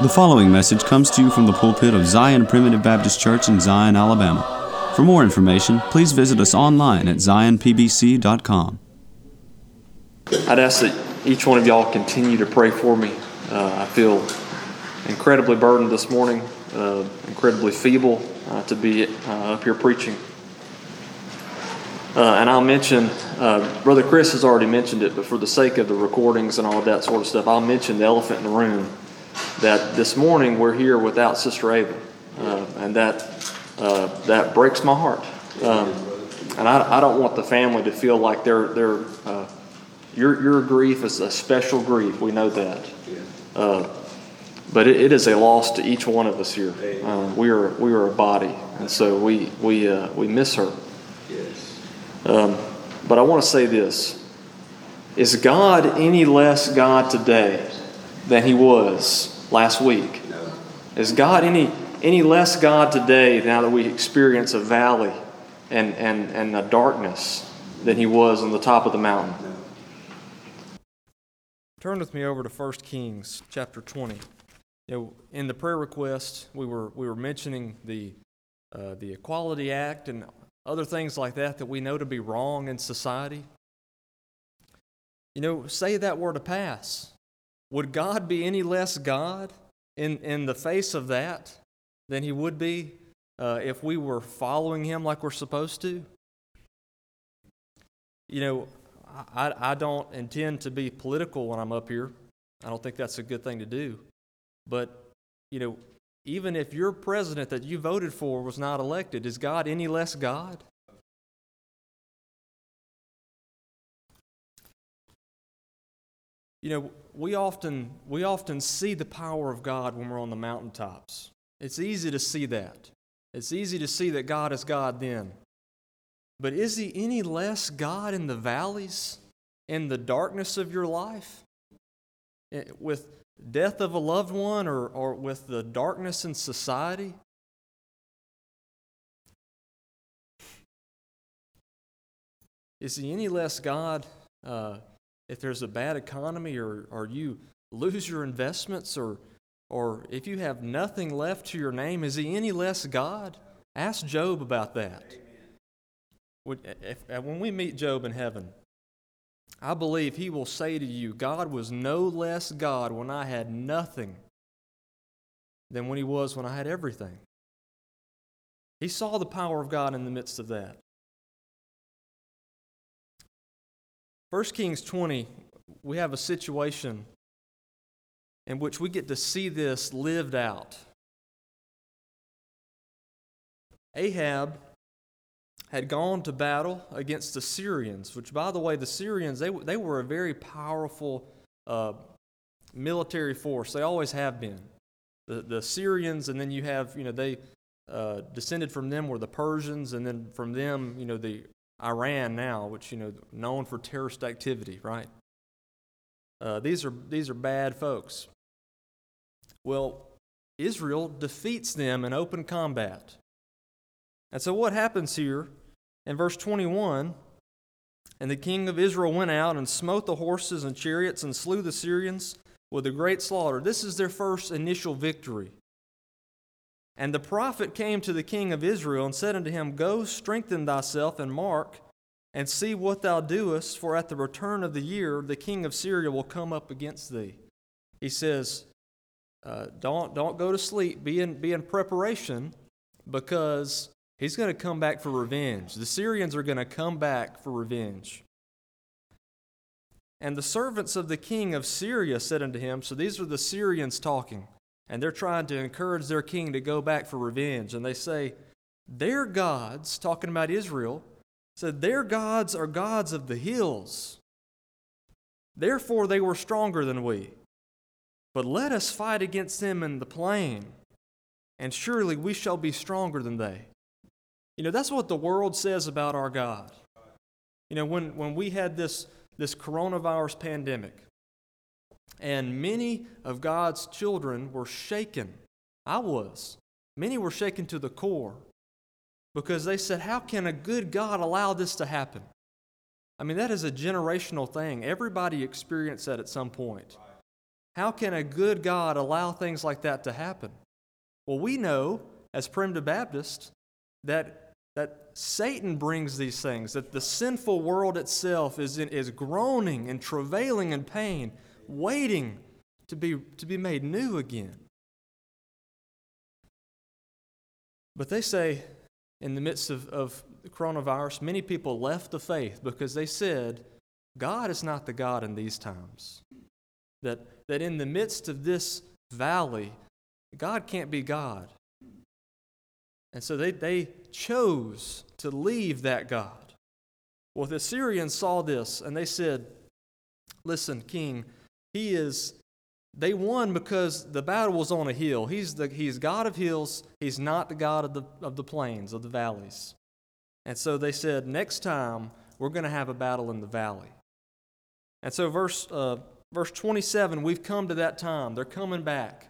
The following message comes to you from the pulpit of Zion Primitive Baptist Church in Zion, Alabama. For more information, please visit us online at zionpbc.com. I'd ask that each one of y'all continue to pray for me. Uh, I feel incredibly burdened this morning, uh, incredibly feeble uh, to be uh, up here preaching. Uh, and I'll mention, uh, Brother Chris has already mentioned it, but for the sake of the recordings and all that sort of stuff, I'll mention the elephant in the room that this morning we're here without Sister Ava, uh, and that uh, that breaks my heart. Um, and I, I, don't want the family to feel like they're they're uh, your your grief is a special grief. We know that, uh, but it, it is a loss to each one of us here. Uh, we are we are a body, and so we we uh, we miss her. Um, but I want to say this: Is God any less God today than He was last week? No. Is God any, any less God today now that we experience a valley and, and, and a darkness than he was on the top of the mountain? No. Turn with me over to 1 Kings chapter 20. You know, in the prayer request, we were, we were mentioning the, uh, the Equality Act and other things like that that we know to be wrong in society. You know, say that were to pass. Would God be any less God in, in the face of that than He would be uh, if we were following Him like we're supposed to? You know, I, I don't intend to be political when I'm up here. I don't think that's a good thing to do. But, you know, even if your president that you voted for was not elected, is God any less God? You know, we often, we often see the power of God when we're on the mountaintops. It's easy to see that. It's easy to see that God is God then. But is He any less God in the valleys, in the darkness of your life? Eh, with death of a loved one or, or with the darkness in society? Is He any less God? Uh, if there's a bad economy or, or you lose your investments or, or if you have nothing left to your name, is he any less God? Ask Job about that. If, uh, when we meet Job in heaven, I believe he will say to you, God was no less God when I had nothing than when he was when I had everything. He saw the power of God in the midst of that. 1 Kings 20, we have a situation in which we get to see this lived out. Ahab had gone to battle against the Syrians, which, by the way, the Syrians, they, they were a very powerful uh, military force. They always have been. The, the Syrians, and then you have, you know, they uh, descended from them were the Persians, and then from them, you know, the Iran now, which you know known for terrorist activity, right? Uh, these are these are bad folks. Well, Israel defeats them in open combat. And so what happens here in verse 21? And the king of Israel went out and smote the horses and chariots and slew the Syrians with a great slaughter. This is their first initial victory. And the prophet came to the king of Israel and said unto him, Go, strengthen thyself and mark, and see what thou doest, for at the return of the year the king of Syria will come up against thee. He says, uh, don't, don't go to sleep, be in, be in preparation, because he's going to come back for revenge. The Syrians are going to come back for revenge. And the servants of the king of Syria said unto him, So these are the Syrians talking and they're trying to encourage their king to go back for revenge. And they say, Their gods, talking about Israel, said, Their gods are gods of the hills. Therefore, they were stronger than we. But let us fight against them in the plain, and surely we shall be stronger than they. You know, that's what the world says about our God. You know, when, when we had this, this coronavirus pandemic, and many of God's children were shaken. I was. Many were shaken to the core because they said, How can a good God allow this to happen? I mean, that is a generational thing. Everybody experienced that at some point. How can a good God allow things like that to happen? Well, we know as primitive Baptists that, that Satan brings these things, that the sinful world itself is, in, is groaning and travailing in pain, waiting to be, to be made new again. But they say, in the midst of, of the coronavirus, many people left the faith because they said, God is not the God in these times. That, that in the midst of this valley, God can't be God. And so they, they chose to leave that God. Well, the Assyrians saw this and they said, Listen, king, he is, they won because the battle was on a hill. He's, the, he's God of hills, he's not the God of the, of the plains, of the valleys. And so they said, Next time, we're going to have a battle in the valley. And so, verse, uh, verse 27, we've come to that time. They're coming back.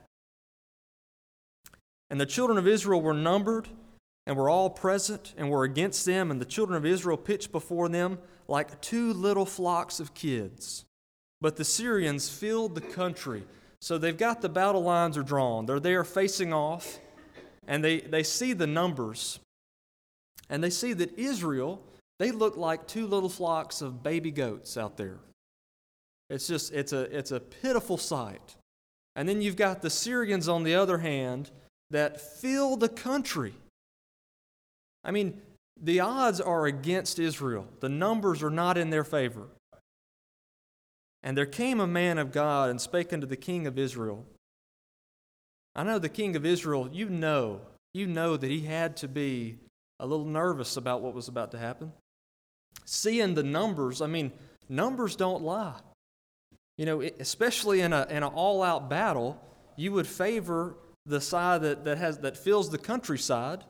And the children of Israel were numbered and were all present and were against them, and the children of Israel pitched before them like two little flocks of kids. But the Syrians filled the country. So they've got the battle lines are drawn. They're there facing off, and they, they see the numbers. And they see that Israel, they look like two little flocks of baby goats out there. It's just, it's a, it's a pitiful sight. And then you've got the Syrians on the other hand that fill the country. I mean, the odds are against Israel, the numbers are not in their favor. And there came a man of God and spake unto the king of Israel. I know the king of Israel, you know, you know that he had to be a little nervous about what was about to happen. Seeing the numbers, I mean, numbers don't lie. You know, especially in, a, in an all out battle, you would favor the side that, that, has, that fills the countryside.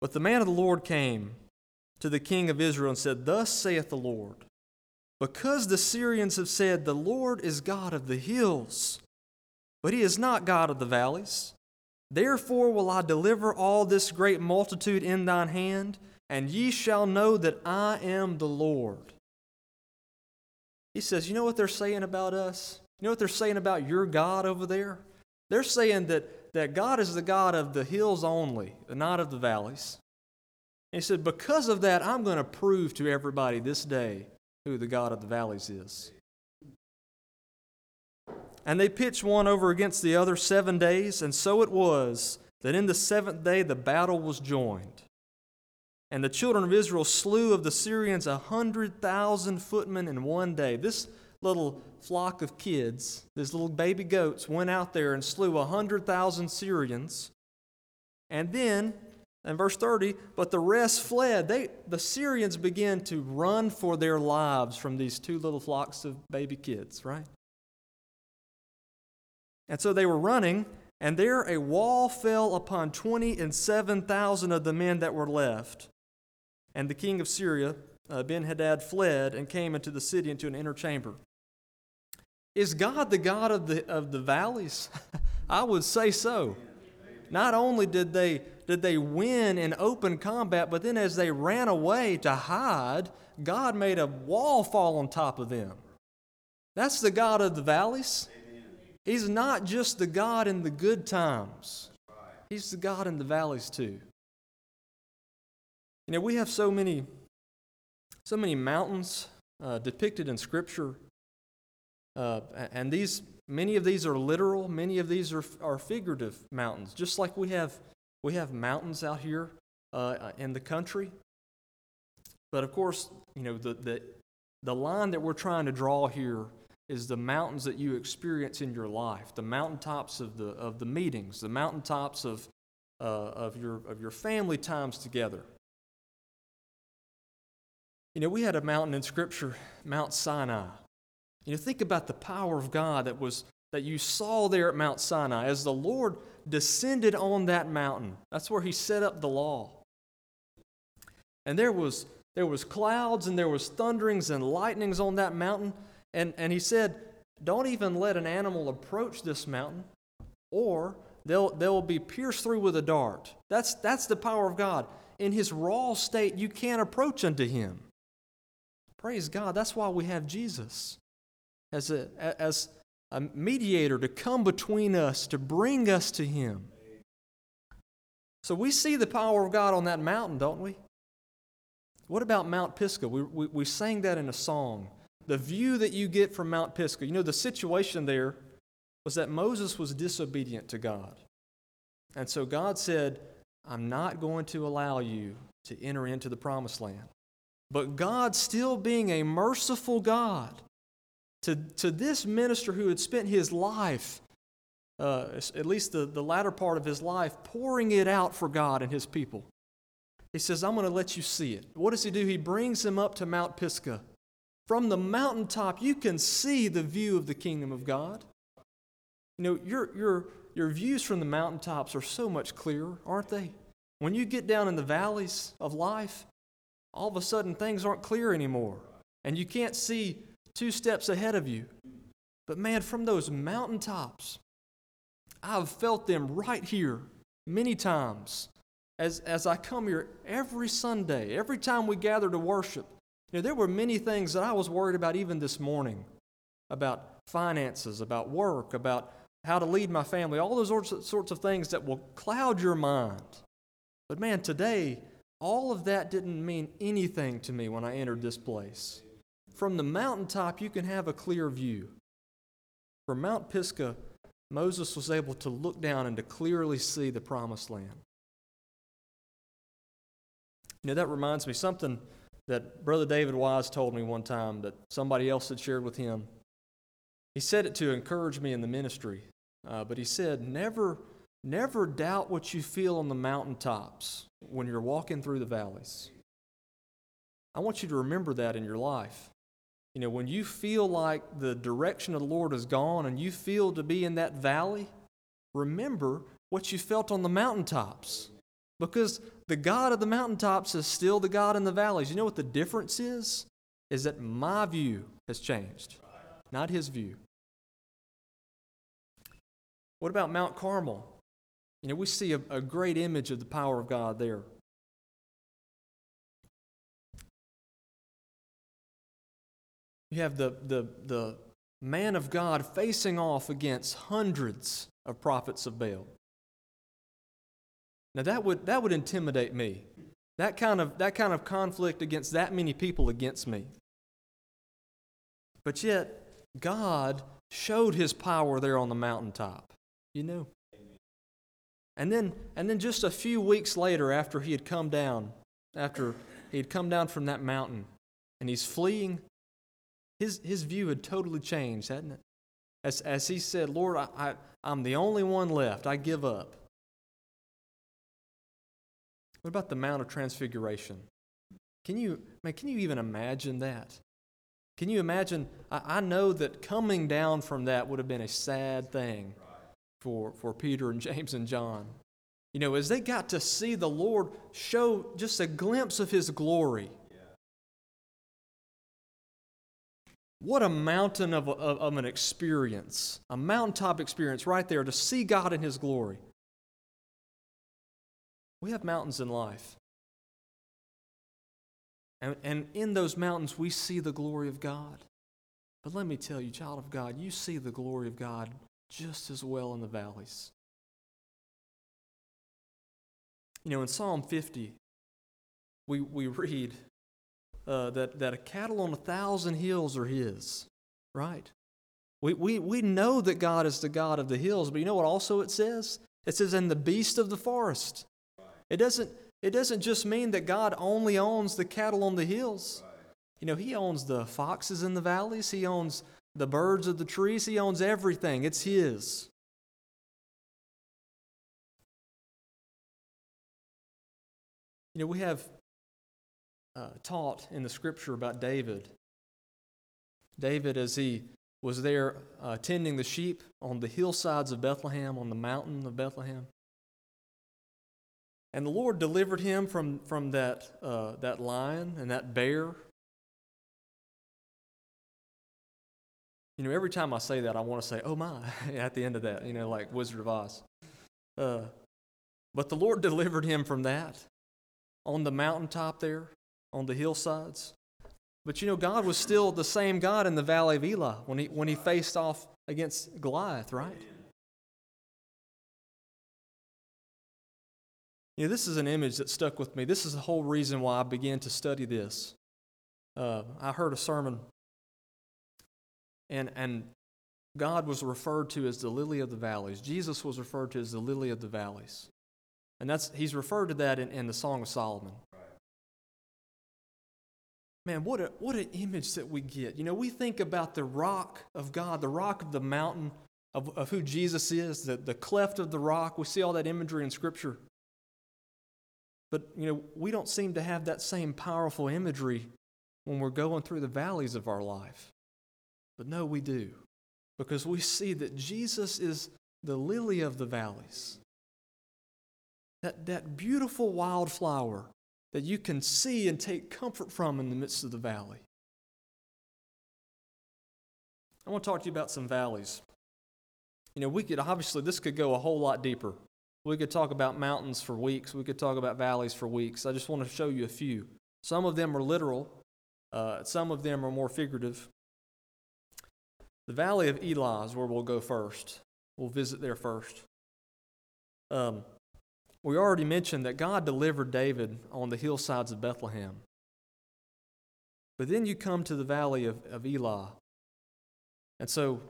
But the man of the Lord came to the king of Israel and said, Thus saith the Lord, because the Syrians have said, The Lord is God of the hills, but he is not God of the valleys. Therefore will I deliver all this great multitude in thine hand, and ye shall know that I am the Lord. He says, You know what they're saying about us? You know what they're saying about your God over there? They're saying that, that God is the God of the hills only, not of the valleys. And he said, Because of that, I'm going to prove to everybody this day who the God of the valleys is. And they pitched one over against the other seven days, and so it was that in the seventh day the battle was joined. And the children of Israel slew of the Syrians a hundred thousand footmen in one day. This little flock of kids, these little baby goats, went out there and slew a hundred thousand Syrians. And then, in verse 30, but the rest fled. They, the Syrians began to run for their lives from these two little flocks of baby kids, right? And so they were running, and there a wall fell upon twenty and seven thousand of the men that were left. And the king of Syria, uh, Ben Hadad, fled and came into the city into an inner chamber. Is God the God of the, of the valleys? I would say so. Not only did they, did they win in open combat, but then as they ran away to hide, God made a wall fall on top of them. That's the God of the valleys. He's not just the God in the good times, He's the God in the valleys too. You know, we have so many, so many mountains uh, depicted in Scripture, uh, and these many of these are literal, many of these are, are figurative mountains. Just like we have we have mountains out here uh, in the country, but of course, you know the the the line that we're trying to draw here is the mountains that you experience in your life, the mountaintops of the of the meetings, the mountaintops of uh, of your of your family times together. You know, we had a mountain in Scripture, Mount Sinai. You know, think about the power of God that was that you saw there at Mount Sinai as the Lord descended on that mountain. That's where He set up the law. And there was there was clouds and there was thunderings and lightnings on that mountain. And, and he said, Don't even let an animal approach this mountain, or they'll, they'll be pierced through with a dart. That's, that's the power of God. In his raw state, you can't approach unto him. Praise God. That's why we have Jesus. as a, as a mediator to come between us, to bring us to Him. So we see the power of God on that mountain, don't we? What about Mount Pisgah? We, we, we sang that in a song. The view that you get from Mount Pisgah. You know, the situation there was that Moses was disobedient to God. And so God said, I'm not going to allow you to enter into the promised land. But God, still being a merciful God, to, to this minister who had spent his life, uh, at least the, the latter part of his life, pouring it out for God and his people, he says, I'm going to let you see it. What does he do? He brings him up to Mount Pisgah. From the mountaintop, you can see the view of the kingdom of God. You know, your, your, your views from the mountaintops are so much clearer, aren't they? When you get down in the valleys of life, all of a sudden things aren't clear anymore, and you can't see two steps ahead of you. But man, from those mountaintops, I've felt them right here many times as, as I come here every Sunday, every time we gather to worship. You know, there were many things that I was worried about even this morning about finances, about work, about how to lead my family, all those sorts of, sorts of things that will cloud your mind. But man, today, all of that didn't mean anything to me when I entered this place. From the mountaintop, you can have a clear view. From Mount Pisgah, Moses was able to look down and to clearly see the promised land. You know, that reminds me something that Brother David Wise told me one time that somebody else had shared with him. He said it to encourage me in the ministry, uh, but he said, never Never doubt what you feel on the mountaintops when you're walking through the valleys. I want you to remember that in your life. You know, when you feel like the direction of the Lord is gone and you feel to be in that valley, remember what you felt on the mountaintops. Because the God of the mountaintops is still the God in the valleys. You know what the difference is? Is that my view has changed, not his view. What about Mount Carmel? You know, we see a, a great image of the power of God there. You have the, the, the man of God facing off against hundreds of prophets of Baal. Now that would, that would intimidate me. That kind, of, that kind of conflict against that many people against me. But yet, God showed his power there on the mountaintop. You know? And then, and then just a few weeks later, after he had come down, after he had come down from that mountain, and he's fleeing, his, his view had totally changed, hadn't it? As, as he said, Lord, I, I, I'm the only one left. I give up. What about the Mount of Transfiguration? Can you, man, can you even imagine that? Can you imagine? I, I know that coming down from that would have been a sad thing for, for Peter and James and John. You know, as they got to see the Lord show just a glimpse of his glory. What a mountain of, of, of, an experience, a mountaintop experience right there to see God in His glory. We have mountains in life. And, and in those mountains, we see the glory of God. But let me tell you, child of God, you see the glory of God just as well in the valleys. You know, in Psalm 50, we, we read uh, that, that a cattle on a thousand hills are his, right? We, we, we know that God is the God of the hills, but you know what also it says? It says, and the beast of the forest. It doesn't, it doesn't just mean that God only owns the cattle on the hills. You know, He owns the foxes in the valleys, He owns the birds of the trees. He owns everything, it's His. You know, we have uh, taught in the scripture about David. David, as he was there uh, tending the sheep on the hillsides of Bethlehem, on the mountain of Bethlehem. And the Lord delivered him from, from that, uh, that lion and that bear You know, every time I say that, I want to say, oh my, at the end of that, you know, like Wizard of Oz. Uh, but the Lord delivered him from that on the mountaintop there, on the hillsides. But you know, God was still the same God in the valley of Elah when he, when he faced off against Goliath, right? You know, this is an image that stuck with me. This is the whole reason why I began to study this. Uh, I heard a sermon, and, and God was referred to as the lily of the valleys. Jesus was referred to as the lily of the valleys. And that's, he's referred to that in, in the Song of Solomon. Man, what, a, what an image that we get. You know, we think about the rock of God, the rock of the mountain of, of who Jesus is, the, the cleft of the rock. We see all that imagery in Scripture. But, you know, we don't seem to have that same powerful imagery when we're going through the valleys of our life. But no, we do. Because we see that Jesus is the lily of the valleys. That, that beautiful wildflower that you can see and take comfort from in the midst of the valley. I want to talk to you about some valleys. You know, we could obviously, this could go a whole lot deeper. We could talk about mountains for weeks. We could talk about valleys for weeks. I just want to show you a few. Some of them are literal, uh, some of them are more figurative. The Valley of Elah is where we'll go first. We'll visit there first. Um, we already mentioned that God delivered David on the hillsides of Bethlehem. But then you come to the valley of, of Elah. And so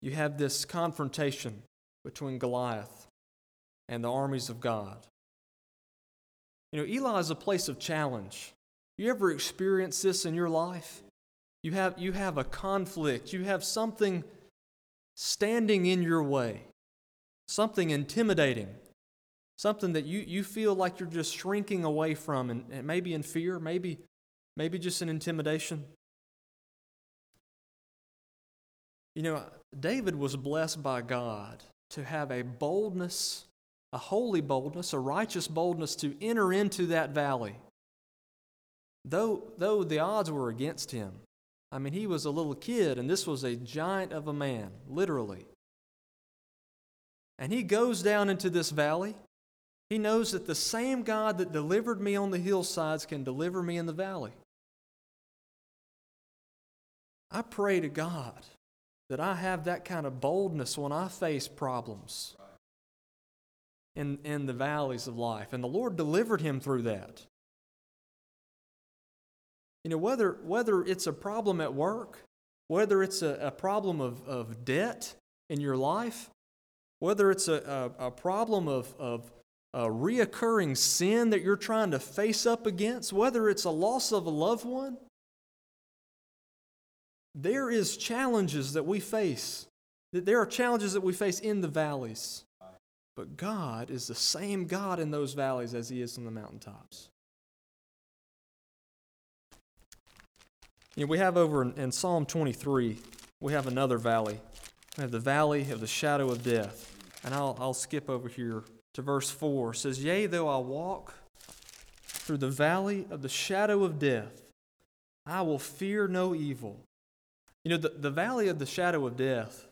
you have this confrontation between Goliath and the armies of God. You know, Elah is a place of challenge. You ever experienced this in your life? You have, you have a conflict, you have something standing in your way something intimidating, something that you, you feel like you're just shrinking away from, and, and maybe in fear, maybe, maybe just an intimidation. You know, David was blessed by God to have a boldness, a holy boldness, a righteous boldness to enter into that valley. Though, though the odds were against him. I mean, he was a little kid, and this was a giant of a man, literally. And he goes down into this valley. He knows that the same God that delivered me on the hillsides can deliver me in the valley. I pray to God that I have that kind of boldness when I face problems in, in the valleys of life. And the Lord delivered him through that. You know, whether, whether it's a problem at work, whether it's a, a problem of, of debt in your life, whether it's a, a, a problem of, of a reoccurring sin that you're trying to face up against, whether it's a loss of a loved one, there is challenges that we face. There are challenges that we face in the valleys. But God is the same God in those valleys as He is in the mountaintops. You know, we have over in, in Psalm 23, we have another valley. We have the valley of the shadow of death. And I'll, I'll skip over here to verse 4. It says, Yea, though I walk through the valley of the shadow of death, I will fear no evil. You know, the, the valley of the shadow of death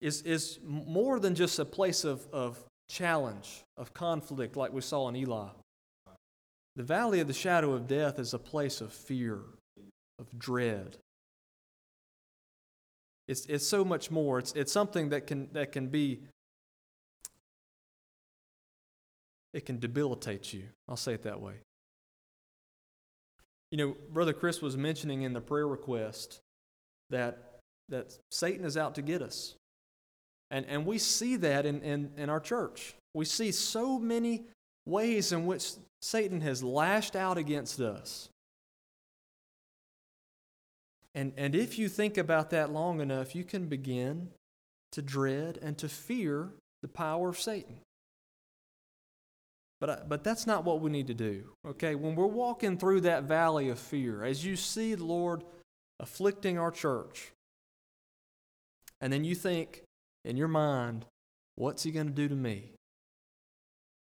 is, is more than just a place of, of challenge, of conflict, like we saw in Elah. The valley of the shadow of death is a place of fear, of dread, it's, it's so much more. It's, it's something that can, that can be, it can debilitate you. I'll say it that way. You know, Brother Chris was mentioning in the prayer request that, that Satan is out to get us. And, and we see that in, in, in our church. We see so many ways in which Satan has lashed out against us. And, and if you think about that long enough, you can begin to dread and to fear the power of Satan. But, uh, but that's not what we need to do. Okay, when we're walking through that valley of fear, as you see the Lord afflicting our church, and then you think in your mind, what's he going to do to me?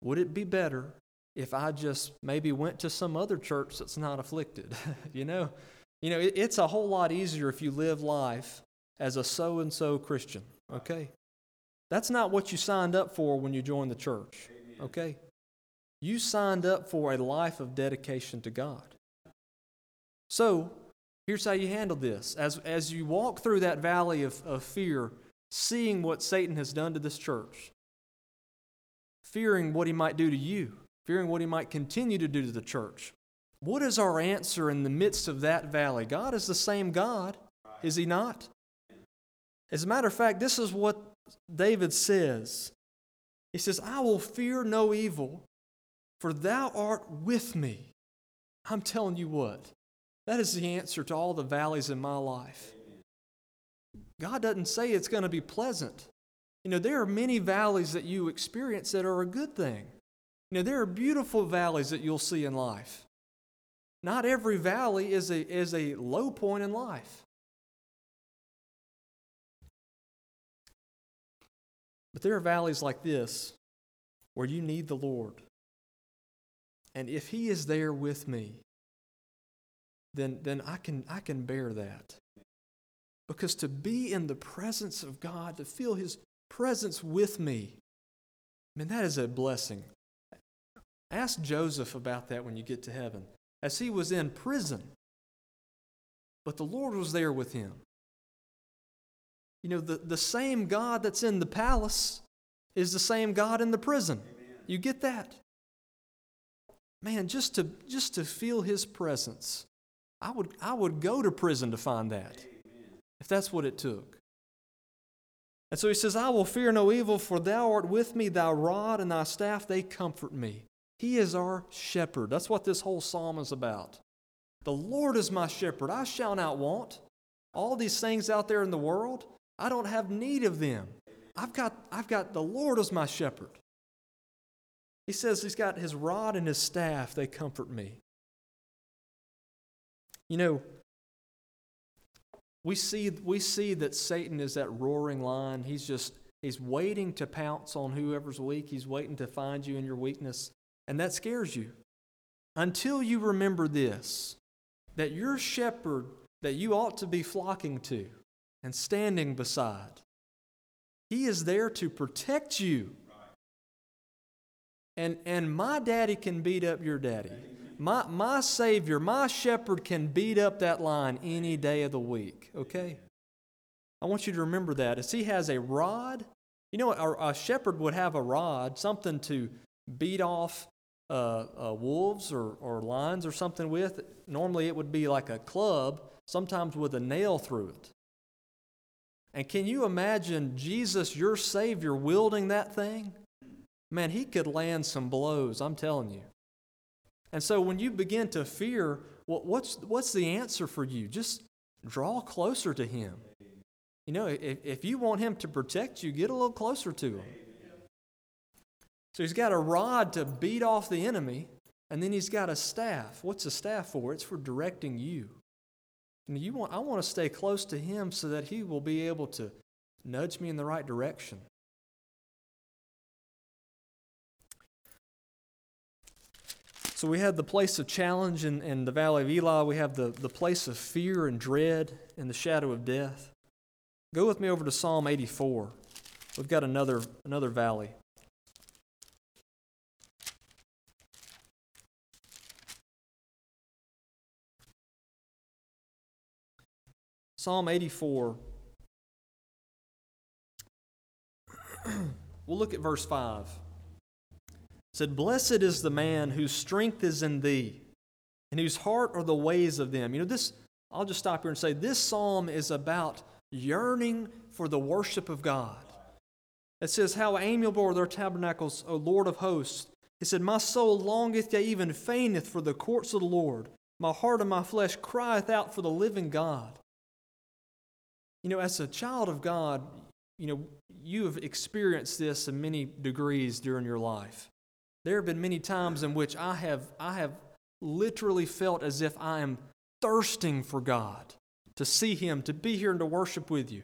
Would it be better if I just maybe went to some other church that's not afflicted? you know? You know, it's a whole lot easier if you live life as a so and so Christian, okay? That's not what you signed up for when you joined the church, okay? You signed up for a life of dedication to God. So, here's how you handle this. As, as you walk through that valley of, of fear, seeing what Satan has done to this church, fearing what he might do to you, fearing what he might continue to do to the church, what is our answer in the midst of that valley? God is the same God, is he not? As a matter of fact, this is what David says. He says, I will fear no evil, for thou art with me. I'm telling you what, that is the answer to all the valleys in my life. God doesn't say it's going to be pleasant. You know, there are many valleys that you experience that are a good thing. You know, there are beautiful valleys that you'll see in life. Not every valley is a, is a low point in life. But there are valleys like this where you need the Lord. And if He is there with me, then, then I, can, I can bear that. Because to be in the presence of God, to feel His presence with me, I mean, that is a blessing. Ask Joseph about that when you get to heaven. As he was in prison, but the Lord was there with him. You know, the, the same God that's in the palace is the same God in the prison. Amen. You get that? Man, just to just to feel his presence. I would I would go to prison to find that. Amen. If that's what it took. And so he says, I will fear no evil, for thou art with me, thy rod and thy staff, they comfort me. He is our shepherd. That's what this whole psalm is about. The Lord is my shepherd. I shall not want. All these things out there in the world, I don't have need of them. I've got, I've got the Lord as my shepherd. He says he's got his rod and his staff, they comfort me. You know, we see, we see that Satan is that roaring lion. He's just, he's waiting to pounce on whoever's weak. He's waiting to find you in your weakness. And that scares you. Until you remember this that your shepherd that you ought to be flocking to and standing beside, he is there to protect you. And, and my daddy can beat up your daddy. My, my Savior, my shepherd can beat up that line any day of the week, okay? I want you to remember that. As he has a rod, you know, a, a shepherd would have a rod, something to beat off uh, uh, wolves or, or lions or something with. Normally it would be like a club, sometimes with a nail through it. And can you imagine Jesus, your Savior, wielding that thing? Man, he could land some blows, I'm telling you. And so when you begin to fear, what's, what's the answer for you? Just draw closer to him. You know, if, if you want him to protect you, get a little closer to him. So he's got a rod to beat off the enemy, and then he's got a staff. What's a staff for? It's for directing you. And you want, I want to stay close to him so that he will be able to nudge me in the right direction. So we have the place of challenge in, in the valley of Elah. We have the, the place of fear and dread in the shadow of death. Go with me over to Psalm 84. We've got another, another valley. Psalm 84. we'll look at verse 5 said, Blessed is the man whose strength is in thee, and whose heart are the ways of them. You know, this, I'll just stop here and say, this psalm is about yearning for the worship of God. It says, How amiable are their tabernacles, O Lord of hosts. He said, My soul longeth, yea, even fainteth for the courts of the Lord. My heart and my flesh crieth out for the living God. You know, as a child of God, you know, you have experienced this in many degrees during your life. There have been many times in which I have, I have literally felt as if I am thirsting for God, to see Him, to be here and to worship with you.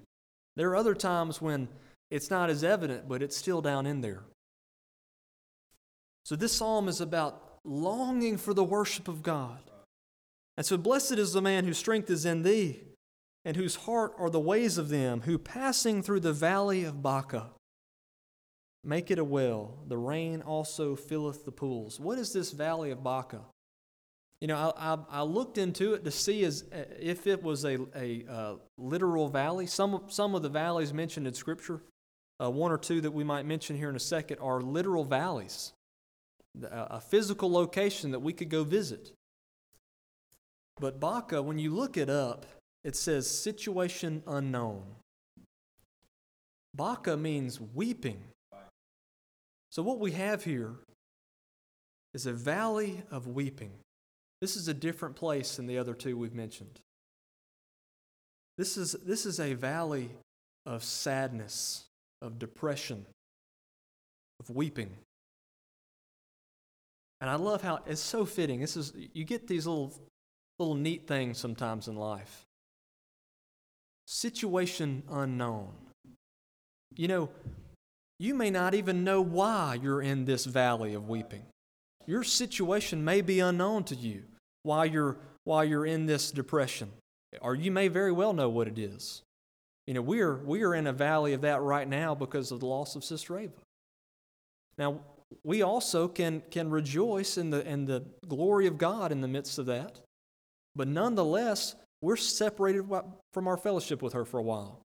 There are other times when it's not as evident, but it's still down in there. So this psalm is about longing for the worship of God. And so, blessed is the man whose strength is in thee, and whose heart are the ways of them, who passing through the valley of Baca Make it a well. The rain also filleth the pools. What is this valley of Baca? you know, I, I, I, looked into it to see as, if it was a, a uh, literal valley. Some, some of the valleys mentioned in Scripture, uh, one or two that we might mention here in a second, are literal valleys, a physical location that we could go visit. But Baca, when you look it up, it says situation unknown. Baca means weeping. So, what we have here is a valley of weeping. This is a different place than the other two we've mentioned. This is, this is a valley of sadness, of depression, of weeping. And I love how it's so fitting. This is you get these little little neat things sometimes in life. Situation unknown. You know, you may not even know why you're in this valley of weeping. Your situation may be unknown to you while you're, while you're in this depression, or you may very well know what it is. You know, we are, we are in a valley of that right now because of the loss of Sister Ava. Now, we also can, can rejoice in the, in the glory of God in the midst of that, but nonetheless, we're separated from our fellowship with her for a while.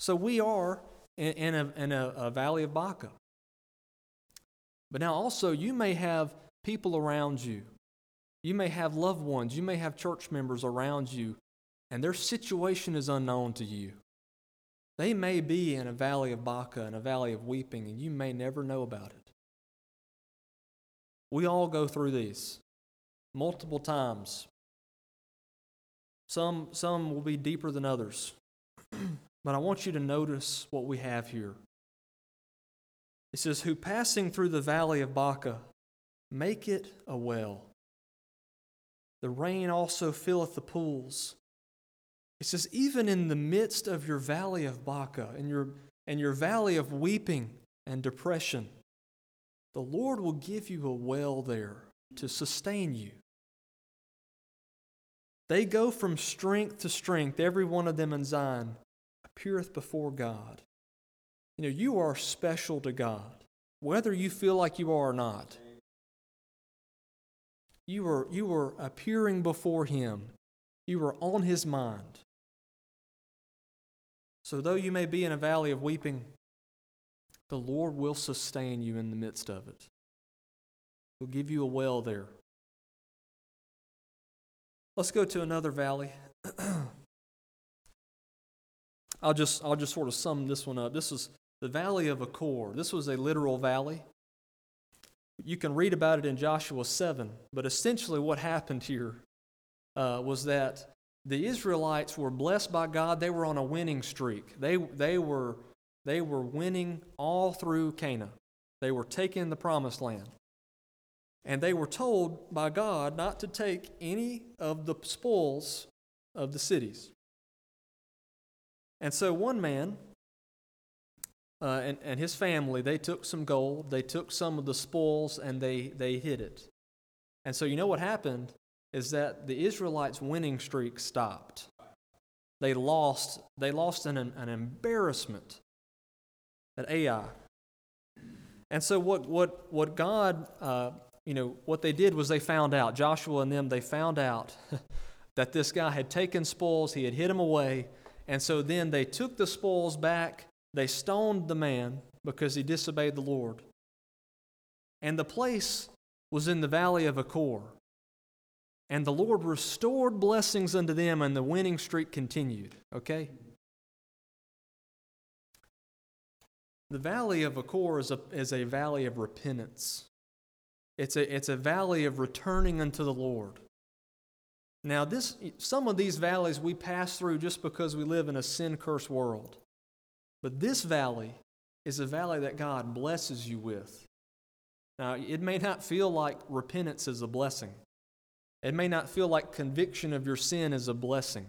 So we are in, in, a, in a, a valley of Baca. But now also, you may have people around you. You may have loved ones. You may have church members around you, and their situation is unknown to you. They may be in a valley of Baca and a valley of weeping, and you may never know about it. We all go through these multiple times. Some, some will be deeper than others. but I want you to notice what we have here. It says, Who passing through the valley of Baca, make it a well. The rain also filleth the pools. It says, Even in the midst of your valley of Baca and your, and your valley of weeping and depression, the Lord will give you a well there to sustain you. They go from strength to strength, every one of them in Zion appeareth before God. You know, you are special to God, whether you feel like you are or not. You are, you are appearing before Him, you are on His mind. So, though you may be in a valley of weeping, the Lord will sustain you in the midst of it. He'll give you a well there. Let's go to another valley. I'll just I'll just sort of sum this one up. This is the valley of Achor. This was a literal valley. You can read about it in Joshua 7, but essentially what happened here uh, was that the Israelites were blessed by God. They were on a winning streak. They, they, were, they were winning all through Canaan. They were taking the promised land. And they were told by God not to take any of the spoils of the cities. And so one man uh, and, and his family, they took some gold, they took some of the spoils, and they, they hid it. And so you know what happened is that the Israelites' winning streak stopped. They lost, they lost an, an embarrassment at Ai. And so what, what, what God uh, you know, what they did was they found out, Joshua and them, they found out that this guy had taken spoils, he had hid them away, and so then they took the spoils back, they stoned the man because he disobeyed the Lord. And the place was in the valley of Achor. And the Lord restored blessings unto them, and the winning streak continued. Okay? The valley of Achor is a, is a valley of repentance. It's a, it's a valley of returning unto the Lord. Now, this, some of these valleys we pass through just because we live in a sin cursed world. But this valley is a valley that God blesses you with. Now, it may not feel like repentance is a blessing, it may not feel like conviction of your sin is a blessing.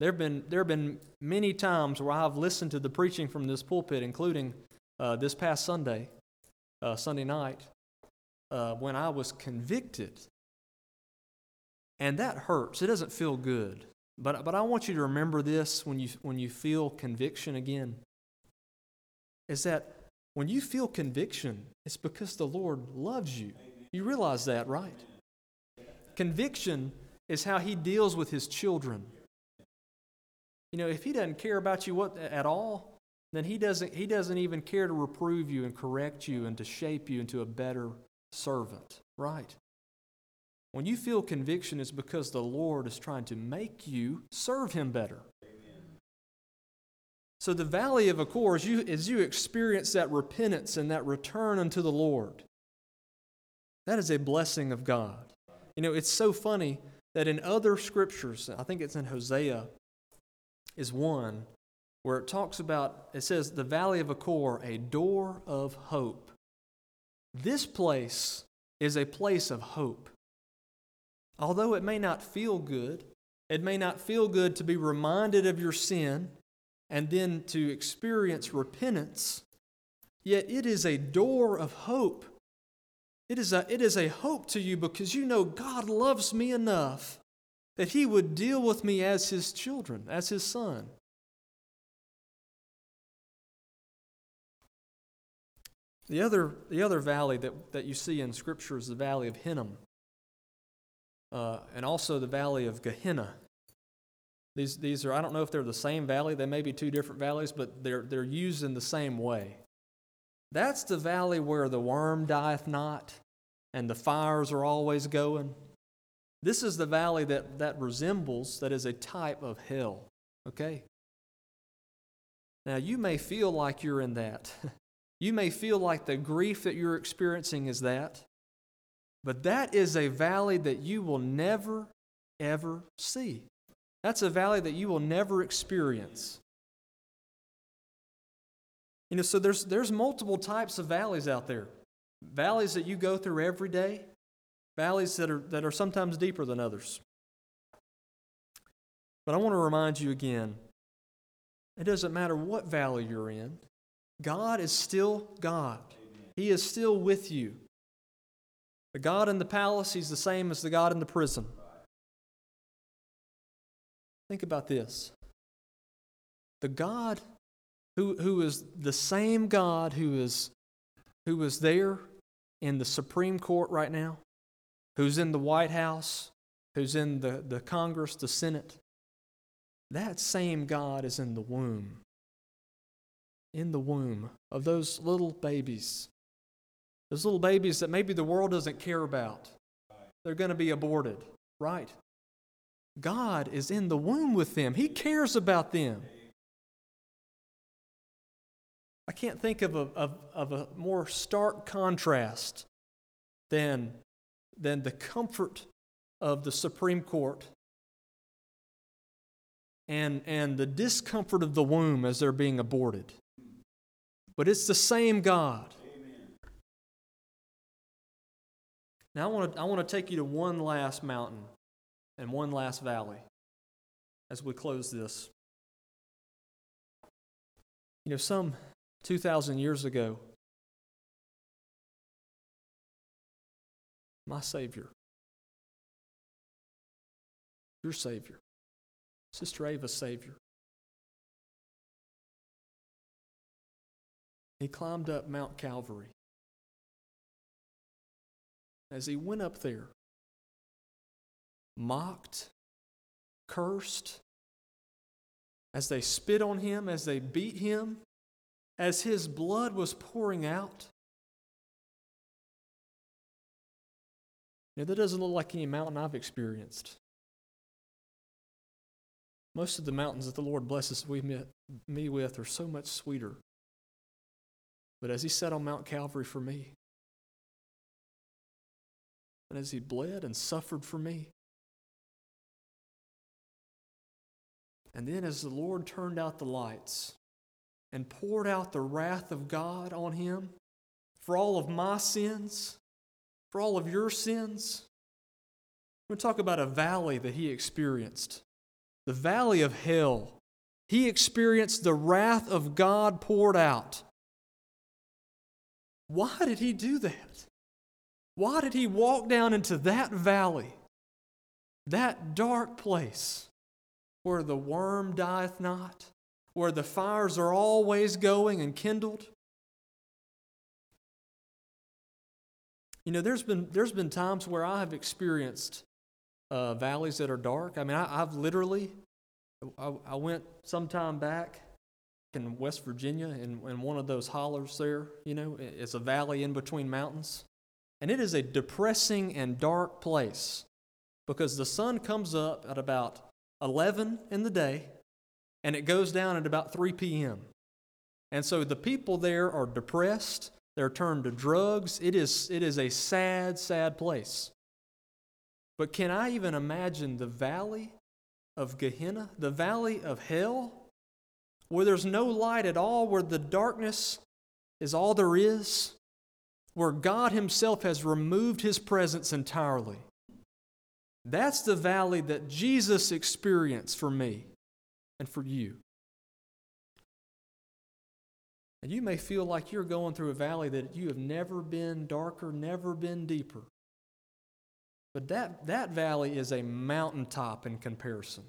There have been, there have been many times where I've listened to the preaching from this pulpit, including uh, this past Sunday, uh, Sunday night, uh, when I was convicted. And that hurts. It doesn't feel good. But, but I want you to remember this when you, when you feel conviction again is that when you feel conviction, it's because the Lord loves you. You realize that, right? Conviction is how he deals with his children. You know, if he doesn't care about you what, at all, then he doesn't, he doesn't even care to reprove you and correct you and to shape you into a better servant, right? When you feel conviction, it's because the Lord is trying to make you serve him better. Amen. So, the valley of Achor, as you, as you experience that repentance and that return unto the Lord, that is a blessing of God. You know, it's so funny that in other scriptures, I think it's in Hosea, is one where it talks about, it says, the valley of Achor, a door of hope. This place is a place of hope. Although it may not feel good, it may not feel good to be reminded of your sin and then to experience repentance, yet it is a door of hope. It is a, it is a hope to you because you know God loves me enough that He would deal with me as His children, as His son. The other, the other valley that, that you see in Scripture is the valley of Hinnom, uh, and also the valley of Gehenna. These, these are, I don't know if they're the same valley, they may be two different valleys, but they're, they're used in the same way. That's the valley where the worm dieth not and the fires are always going. This is the valley that, that resembles, that is a type of hell. Okay? Now, you may feel like you're in that. you may feel like the grief that you're experiencing is that. But that is a valley that you will never, ever see. That's a valley that you will never experience. You know, so there's, there's multiple types of valleys out there. Valleys that you go through every day, valleys that are, that are sometimes deeper than others. But I want to remind you again it doesn't matter what valley you're in, God is still God. He is still with you. The God in the palace, He's the same as the God in the prison. Think about this. The God who, who is the same God who is, who is there in the Supreme Court right now, who's in the White House, who's in the, the Congress, the Senate, that same God is in the womb. In the womb of those little babies. Those little babies that maybe the world doesn't care about. They're going to be aborted, right? God is in the womb with them. He cares about them. I can't think of a, of, of a more stark contrast than, than the comfort of the Supreme Court and, and the discomfort of the womb as they're being aborted. But it's the same God. Now, I want to, I want to take you to one last mountain and one last valley as we close this. You know, some 2,000 years ago, my Savior, your Savior, Sister Ava's Savior, he climbed up Mount Calvary. As he went up there, mocked, cursed, as they spit on him, as they beat him, as his blood was pouring out. Now, that doesn't look like any mountain I've experienced. Most of the mountains that the Lord blesses me with are so much sweeter. But as he sat on Mount Calvary for me, and as he bled and suffered for me, And then, as the Lord turned out the lights and poured out the wrath of God on him for all of my sins, for all of your sins, we're going to talk about a valley that he experienced the valley of hell. He experienced the wrath of God poured out. Why did he do that? Why did he walk down into that valley, that dark place? where the worm dieth not, where the fires are always going and kindled. You know, there's been, there's been times where I have experienced uh, valleys that are dark. I mean, I, have literally, I, I, went some time back in West Virginia in, in one of those hollers there. You know, it's a valley in between mountains. And it is a depressing and dark place because the sun comes up at about 11 in the day and it goes down at about 3 p.m. And so the people there are depressed, they're turned to drugs. It is, it is a sad, sad place. But can I even imagine the valley of Gehenna, the valley of hell, where there's no light at all, where the darkness is all there is, where God Himself has removed His presence entirely? That's the valley that Jesus experienced for me and for you. And you may feel like you're going through a valley that you have never been darker, never been deeper. But that, that valley is a mountaintop in comparison.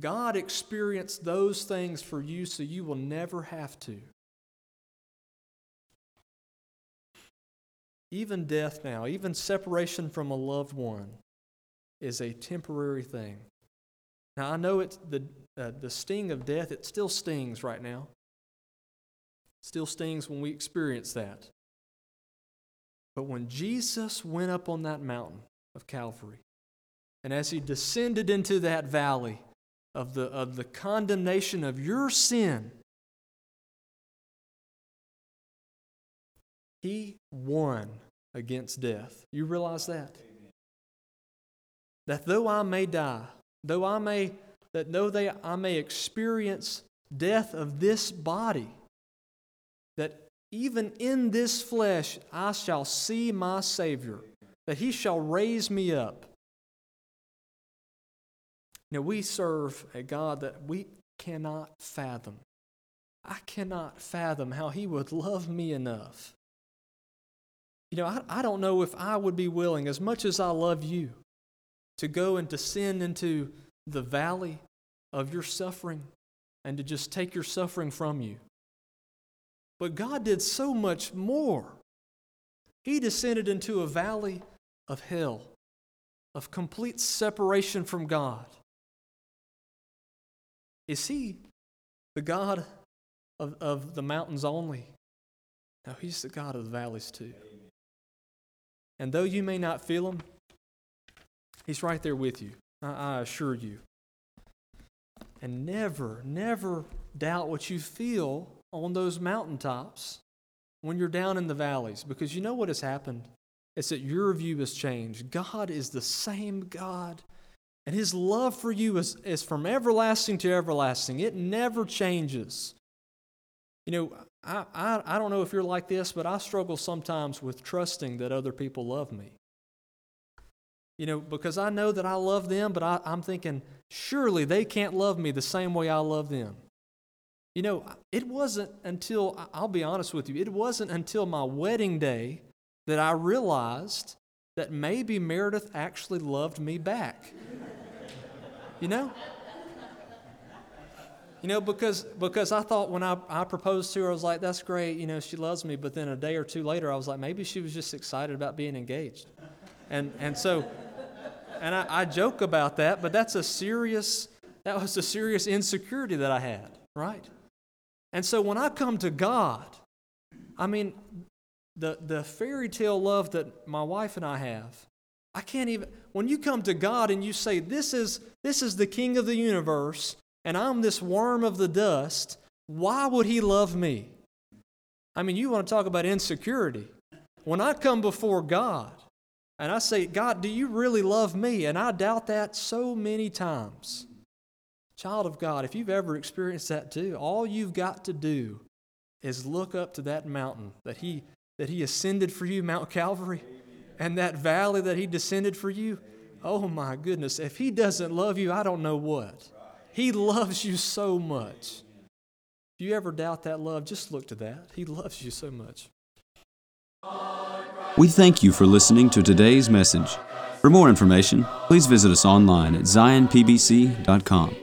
God experienced those things for you so you will never have to. Even death now, even separation from a loved one, is a temporary thing. Now, I know it's the, uh, the sting of death, it still stings right now. It still stings when we experience that. But when Jesus went up on that mountain, of Calvary. And as he descended into that valley of the, of the condemnation of your sin, he won against death. You realize that? That though I may die, though I may that though they, I may experience death of this body, that even in this flesh I shall see my Savior that he shall raise me up. Now, we serve a God that we cannot fathom. I cannot fathom how he would love me enough. You know, I, I don't know if I would be willing, as much as I love you, to go and descend into the valley of your suffering and to just take your suffering from you. But God did so much more. He descended into a valley of hell, of complete separation from God? Is He the God of, of the mountains only? No, He's the God of the valleys too. And though you may not feel Him, He's right there with you. I, I assure you. And never, never doubt what you feel on those mountaintops when you're down in the valleys because you know what has happened? It's that your view has changed. God is the same God. And his love for you is, is from everlasting to everlasting. It never changes. You know, I, I, I don't know if you're like this, but I struggle sometimes with trusting that other people love me. You know, because I know that I love them, but I, I'm thinking, surely they can't love me the same way I love them. You know, it wasn't until, I'll be honest with you, it wasn't until my wedding day that I realized that maybe Meredith actually loved me back. You know? You know, because because I thought when I, I proposed to her, I was like, that's great, you know, she loves me. But then a day or two later, I was like, maybe she was just excited about being engaged. And and so and I, I joke about that, but that's a serious that was a serious insecurity that I had, right? And so when I come to God, I mean, the, the fairy tale love that my wife and I have, I can't even, when you come to God and you say, this is, this is the king of the universe, and I'm this worm of the dust, why would he love me? I mean, you want to talk about insecurity. When I come before God and I say, God, do you really love me? And I doubt that so many times. Child of God, if you've ever experienced that too, all you've got to do is look up to that mountain that He that He ascended for you, Mount Calvary, and that valley that He descended for you. Oh my goodness, if He doesn't love you, I don't know what. He loves you so much. If you ever doubt that love, just look to that. He loves you so much. We thank you for listening to today's message. For more information, please visit us online at zionpbc.com.